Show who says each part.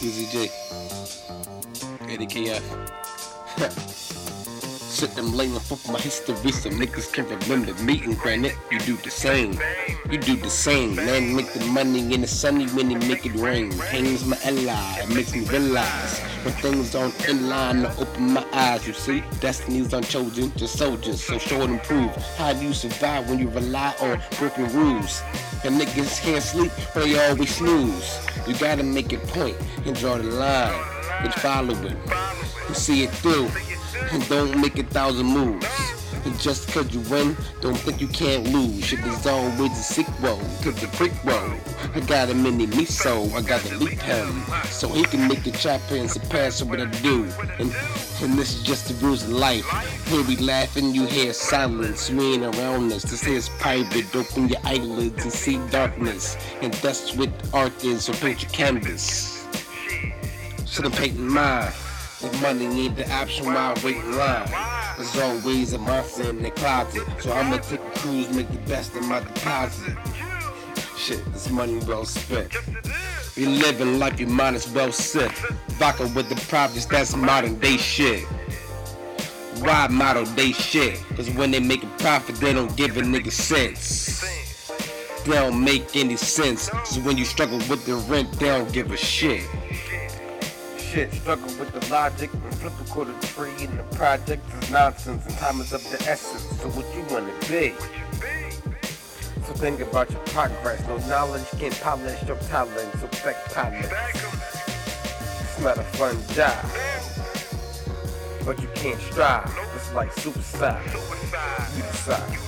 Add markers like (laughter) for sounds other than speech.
Speaker 1: Easy J. Eddie KF. (laughs) Sit them laying for my history so niggas can't remember me and granted you do the same. You do the same. Man, make the money in the sunny when it make it rain. Pain's my ally. It makes me realize when things don't in line to open my eyes. You see, destiny's unchosen, just soldiers. So show and prove how do you survive when you rely on broken rules. And niggas can't sleep, but they always snooze. You gotta make it point and draw the line. And follow it and see it through. And don't make a thousand moves. And just cause you win, don't think you can't lose. Shit is always a sequel to the prequel. I got a mini me so I gotta leap him. So he can make the chopper and surpass what I do. And, and this is just the rules of life. Here we laughing, you hear silence, we ain't around us. This is private, open your eyelids and see darkness. And that's what art is, so paint your canvas. So I'm painting mine. If money ain't the option, why wait in line? There's always a monster in the closet. So I'ma take a cruise, make the best of my deposit. Shit, this money well spent. You living life, you might as well sit. Vodka with the profits, that's modern day shit. Why model day shit? Cause when they make a profit, they don't give a nigga sense. They don't make any sense. So when you struggle with the rent, they don't give a shit shit. Struggle with the logic and flip a quarter tree and the project is nonsense and time is of the essence. So what you wanna be? So think about your progress. No knowledge can polish your talent. So back talent. It's not a fun job. But you can't strive. It's like suicide. You decide.